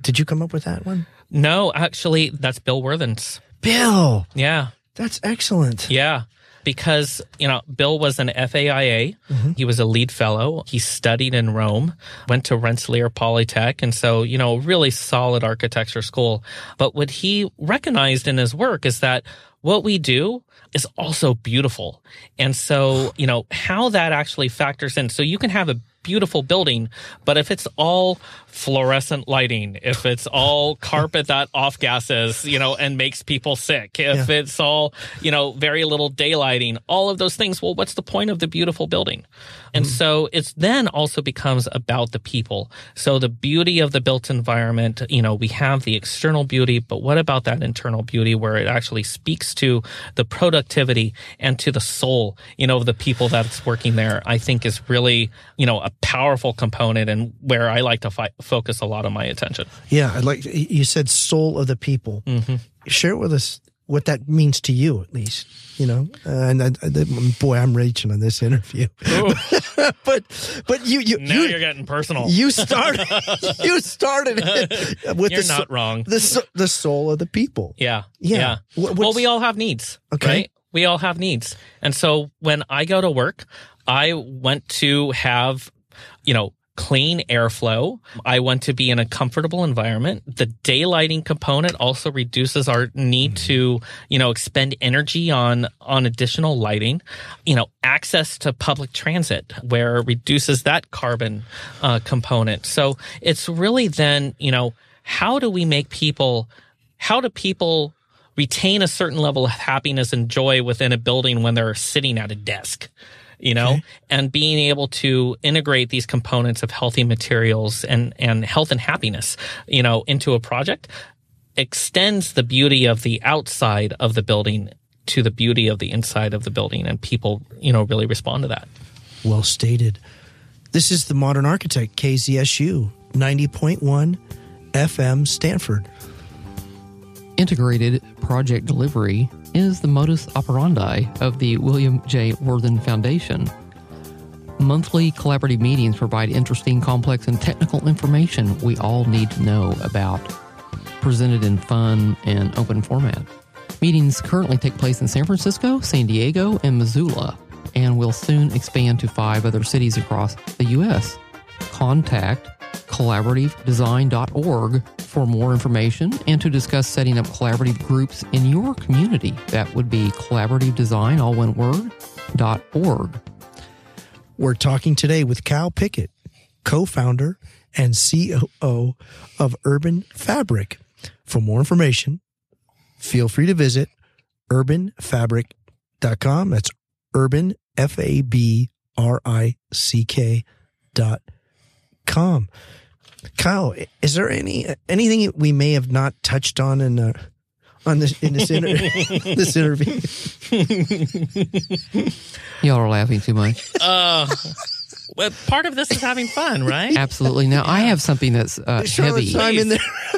Did you come up with that one? No, actually, that's Bill Worthens. Bill, Yeah. that's excellent. Yeah. Because, you know, Bill was an FAIA. Mm-hmm. He was a LEED fellow. He studied in Rome, went to Rensselaer Polytech. And so, you know, really solid architecture school. But what he recognized in his work is that what we do is also beautiful. And so, you know, how that actually factors in. So you can have a beautiful building, but if it's all fluorescent lighting, if it's all [laughs] carpet that off gases, you know, and makes people sick, if Yeah. it's all, you know, very little daylighting, all of those things, well, what's the point of the beautiful building? And mm-hmm. so it's then also becomes about the people. So the beauty of the built environment, you know, we have the external beauty, but what about that internal beauty where it actually speaks to the productivity and to the soul, you know, of the people that's working there, I think is really, you know, a powerful component and where I like to fi- focus a lot of my attention. Yeah, I'd like you said soul of the people. Mm-hmm. Share with us what that means to you, at least. You know, uh, and I, I, boy, I'm reaching on this interview, [laughs] but but you you Now you, you're getting personal. you started [laughs] you started it [laughs] with You're the not wrong. the the soul of the people. Yeah. Yeah. Yeah. What- well, we all have needs. Okay. Right? We all have needs. And so when I go to work, I went to have, you know, clean airflow. I want to be in a comfortable environment. The daylighting component also reduces our need to, you know, expend energy on, on additional lighting, you know, access to public transit where it reduces that carbon uh, component. So it's really then, you know, how do we make people, how do people retain a certain level of happiness and joy within a building when they're sitting at a desk? You know, and being able to integrate these components of healthy materials and, and health and happiness, you know, into a project extends the beauty of the outside of the building to the beauty of the inside of the building. And people, you know, really respond to that. Well stated. This is the Modern Architect KZSU 90.1 FM Stanford. Integrated project delivery is the modus operandi of the William J. Worthen Foundation. Monthly collaborative meetings provide interesting, complex, and technical information we all need to know about, presented in fun and open format. Meetings currently take place in San Francisco, San Diego, and Missoula, and will soon expand to five other cities across the U.S. Contact collaborativedesign.org for more information and to discuss setting up collaborative groups in your community. That would be collaborative design, all one word, dot org. We're talking today with Cal Pickett, co founder and COO of Urban Fabrick. For more information, feel free to visit urbanfabrick.com. That's urban, F A B R I C K dot com. Kyle, is there any anything we may have not touched on in uh, on this in this, inter- [laughs] this interview? [laughs] Y'all are laughing too much. Uh, well, part of this is having fun, right? Absolutely. Now, I have something that's uh, Charlotte's heavy. time in there. [laughs]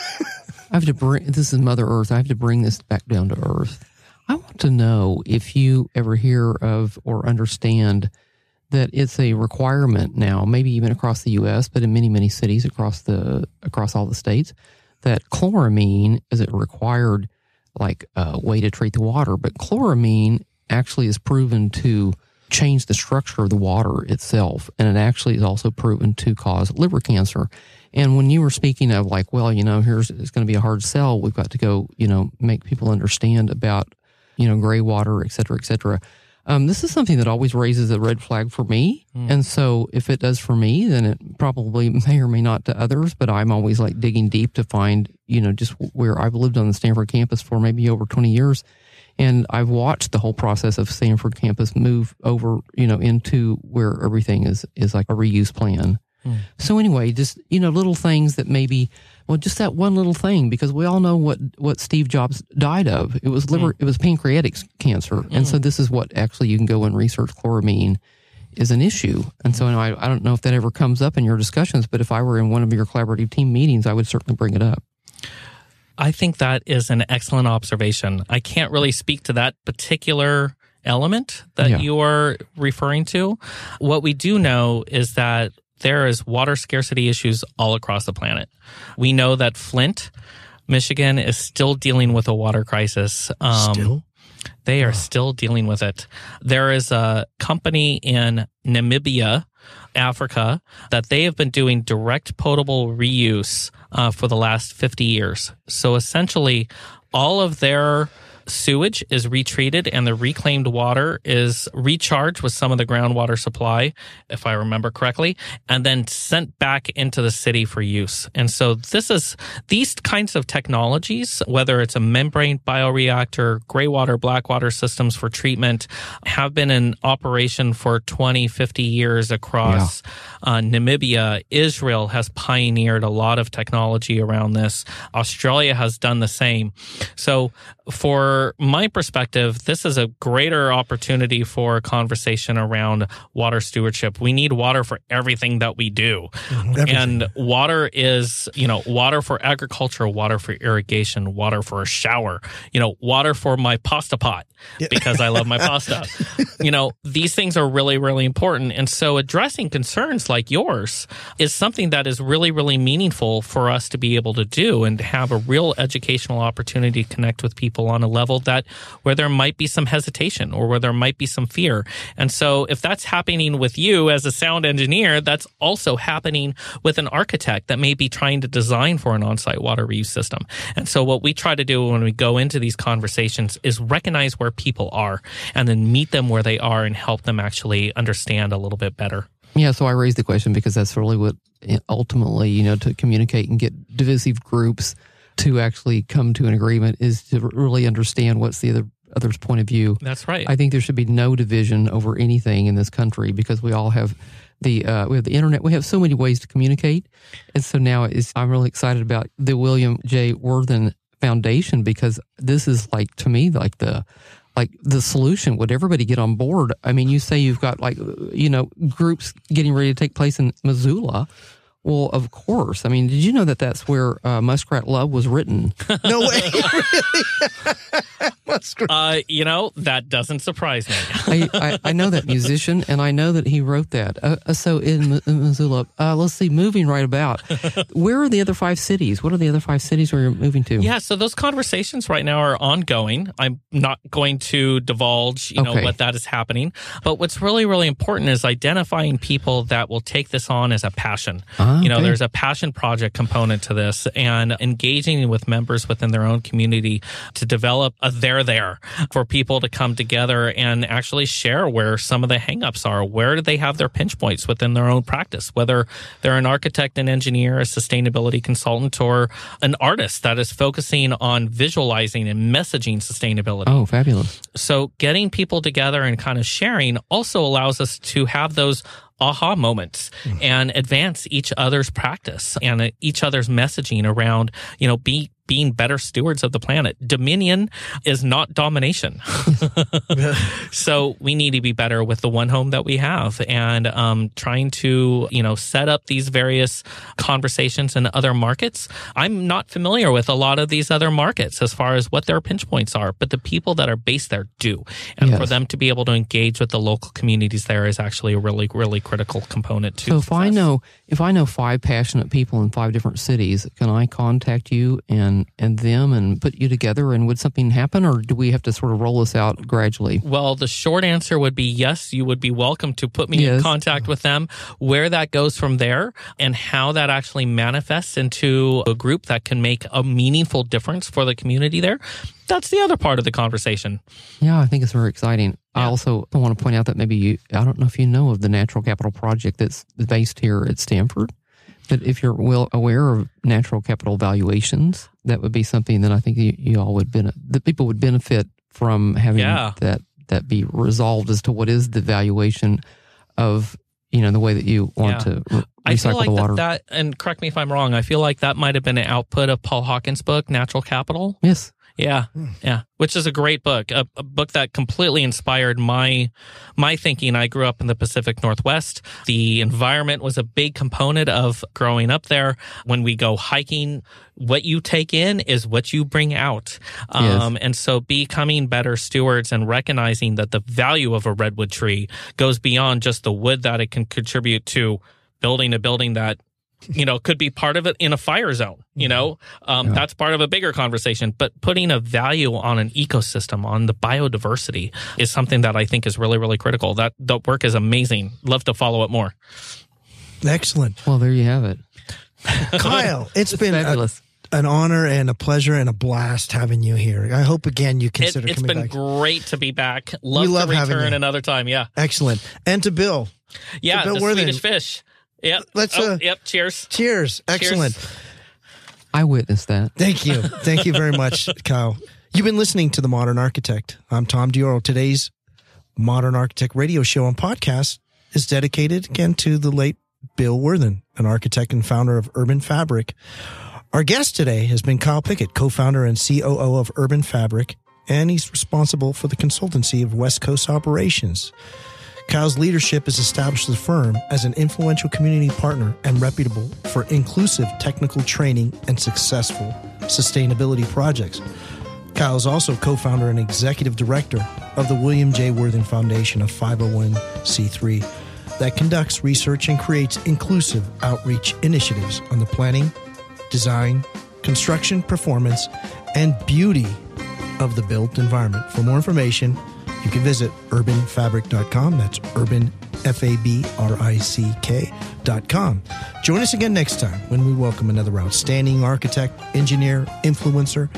I have to bring this is Mother Earth. I have to bring this back down to earth. I want to know if you ever hear of or understand that it's a requirement now, maybe even across the U.S., but in many many cities across the across all the states, that chloramine is a required like uh, way to treat the water. But chloramine actually is proven to change the structure of the water itself, and it actually is also proven to cause liver cancer. And when you were speaking of like, well, you know, here's it's going to be a hard sell. We've got to go, you know, make people understand about, you know, gray water, et cetera, et cetera. Um, this is something that always raises a red flag for me. And so if it does for me, then it probably [laughs] may or may not to others, but I'm always like digging deep to find, you know, just where I've lived on the Stanford campus for maybe over 20 years. And I've watched the whole process of Stanford campus move over, you know, into where everything is, is like a reuse plan. So anyway, just, you know, little things that maybe, well, just that one little thing, because we all know what, what Steve Jobs died of. It was liver, mm. it was pancreatic cancer. And so mm. this is what actually you can go and research chloramine is an issue. And so I, I don't know if that ever comes up in your discussions, but if I were in one of your collaborative team meetings, I would certainly bring it up. I think that is an excellent observation. I can't really speak to that particular element that Yeah. you are referring to. What we do know is that there is water scarcity issues all across the planet. We know that Flint Michigan is still dealing with a water crisis. Um, Still? They are still dealing with it. There is a company in Namibia, Africa, that they have been doing direct potable reuse uh, for the last 50 years. So essentially, all of their sewage is retreated and the reclaimed water is recharged with some of the groundwater supply, if I remember correctly, and then sent back into the city for use. And so this is these kinds of technologies, whether it's a membrane bioreactor, gray water, black water systems for treatment, have been in operation for 20, 50 years across uh, Namibia. Israel has pioneered a lot of technology around this. Australia has done the same. So for my perspective, this is a greater opportunity for a conversation around water stewardship. We need water for everything that we do. Mm-hmm. Everything. And water is, you know, water for agriculture, water for irrigation, water for a shower, you know, water for my pasta pot because I love my [laughs] pasta. You know, these things are really, really important. And so addressing concerns like yours is something that is really, really meaningful for us to be able to do and to have a real educational opportunity to connect with people on a level that where there might be some hesitation or where there might be some fear. And so if that's happening with you as a sound engineer, that's also happening with an architect that may be trying to design for an on-site water reuse system. And so what we try to do when we go into these conversations is recognize where people are and then meet them where they are and help them actually understand a little bit better. Yeah, so I raised the question because that's really what ultimately, you know, to communicate and get divisive groups to actually come to an agreement is to really understand what's the other other's point of view. That's right. I think there should be no division over anything in this country because we all have the uh, we have the internet. We have so many ways to communicate, and so now is I'm really excited about the William J. Worthen Foundation because this is like to me like the like the solution. Would everybody get on board? I mean, you say you've got like you know groups getting ready to take place in Missoula. Well, of course. I mean, did you know that that's where uh, Muskrat Love was written? No way. [laughs] Muskrat. uh, you know, that doesn't surprise me. [laughs] I, I, I know that musician, and I know that he wrote that. Uh, uh, so in, in Missoula, uh, let's see, moving right about. [laughs] Where are the other five cities? What are the other five cities where you're moving to? Yeah, so those conversations right now are ongoing. I'm not going to divulge, you know, Okay. what that is happening. But what's really, really important is identifying people that will take this on as a passion. Ah, you know, okay. there's a passion project component to this and engaging with members within their own community to develop a there there for people to come together and actually share where some of the hangups are. Where do they have their pinch points within their own practice? Whether they're an architect, an engineer, a sustainability consultant, or an artist that is focusing on visualizing and messaging sustainability. Oh, fabulous. So getting people together and kind of sharing also allows us to have those aha moments mm. and advance each other's practice and each other's messaging around, you know, be, being better stewards of the planet. Dominion is not domination. [laughs] so we need to be better with the one home that we have and um, trying to, you know, set up these various conversations in other markets. I'm not familiar with a lot of these other markets as far as what their pinch points are, but the people that are based there do. And Yes. for them to be able to engage with the local communities there is actually a really, really critical component to So if I know if I know five passionate people in five different cities, can I contact you and and them and put you together? And would something happen, or do we have to sort of roll this out gradually? Well, the short answer would be yes, you would be welcome to put me in contact with them. Where that goes from there and how that actually manifests into a group that can make a meaningful difference for the community there, that's the other part of the conversation. Yeah, I think it's very exciting. I also want to point out that maybe you, I don't know if you know of the Natural Capital Project that's based here at Stanford. But if you're well aware of natural capital valuations, that would be something that I think you, you all would benefit, that people would benefit from having Yeah. that, that be resolved as to what is the valuation of, you know, the way that you want Yeah. to re- I recycle feel like the water. that, that, and correct me if I'm wrong, I feel like that might have been an output of Paul Hawken's book, Natural Capital. yes. Yeah, yeah, which is a great book, a, a book that completely inspired my my thinking. I grew up in the Pacific Northwest. The environment was a big component of growing up there. When we go hiking, what you take in is what you bring out. Yes. Um, and so becoming better stewards and recognizing that the value of a redwood tree goes beyond just the wood that it can contribute to building a building that you know, could be part of it in a fire zone. You know, um, that's part of a bigger conversation. But putting a value on an ecosystem, on the biodiversity, is something that I think is really, really critical. That the work is amazing. Love to follow it more. Excellent. Well, there you have it. [laughs] Kyle, it's been a, an honor and a pleasure and a blast having you here. I hope again you It, consider it's coming been back. great to be back. Love, love to having return you. another time. Yeah, Excellent. And to Bill, yeah. Bill the Worthen. Swedish fish. Yep. Let's, Oh, uh, yep. Cheers. cheers. Excellent. I witnessed that. Thank you. Thank you very much, [laughs] Kyle. You've been listening to The Modern Architect. I'm Tom Dioro. Today's Modern Architect radio show and podcast is dedicated again to the late Bill Worthen, an architect and founder of Urban Fabrick. Our guest today has been Kyle Pickett, co-founder and COO of Urban Fabrick, and he's responsible for the consultancy of West Coast operations. Kyle's leadership has established the firm as an influential community partner and reputable for inclusive technical training and successful sustainability projects. Kyle is also co founder and executive director of the William J. Worthen Foundation, a 501c3 that conducts research and creates inclusive outreach initiatives on the planning, design, construction, performance, and beauty of the built environment. For more information, you can visit urbanfabrick.com. That's urban, F A B R I C K.com. Join us again next time when we welcome another outstanding architect, engineer, influencer,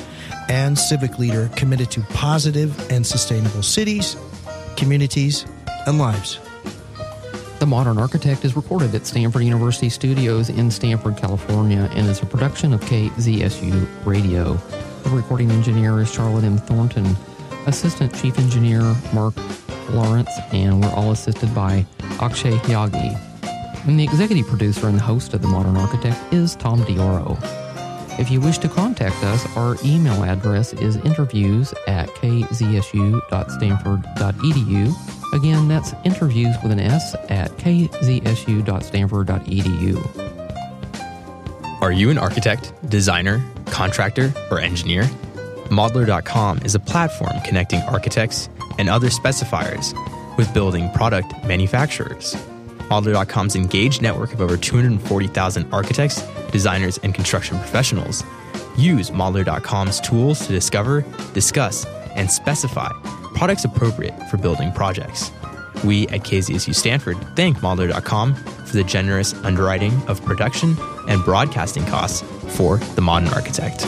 and civic leader committed to positive and sustainable cities, communities, and lives. The Modern Architect is recorded at Stanford University Studios in Stanford, California, and is a production of KZSU Radio. The recording engineer is Charlotte M. Thornton, Assistant Chief Engineer Mark Lawrence, and we're all assisted by Akshay Hyagi. And the executive producer and host of The Modern Architect is Tom Dioro. If you wish to contact us, our email address is interviews at kzsu.stanford.edu. Again, that's interviews with an S at kzsu.stanford.edu. Are you an architect, designer, contractor, or engineer? Modlar.com is a platform connecting architects and other specifiers with building product manufacturers. Modlar.com's engaged network of over 240,000 architects, designers, and construction professionals use Modlar.com's tools to discover, discuss, and specify products appropriate for building projects. We at KZSU Stanford thank Modlar.com for the generous underwriting of production and broadcasting costs for the modern architect.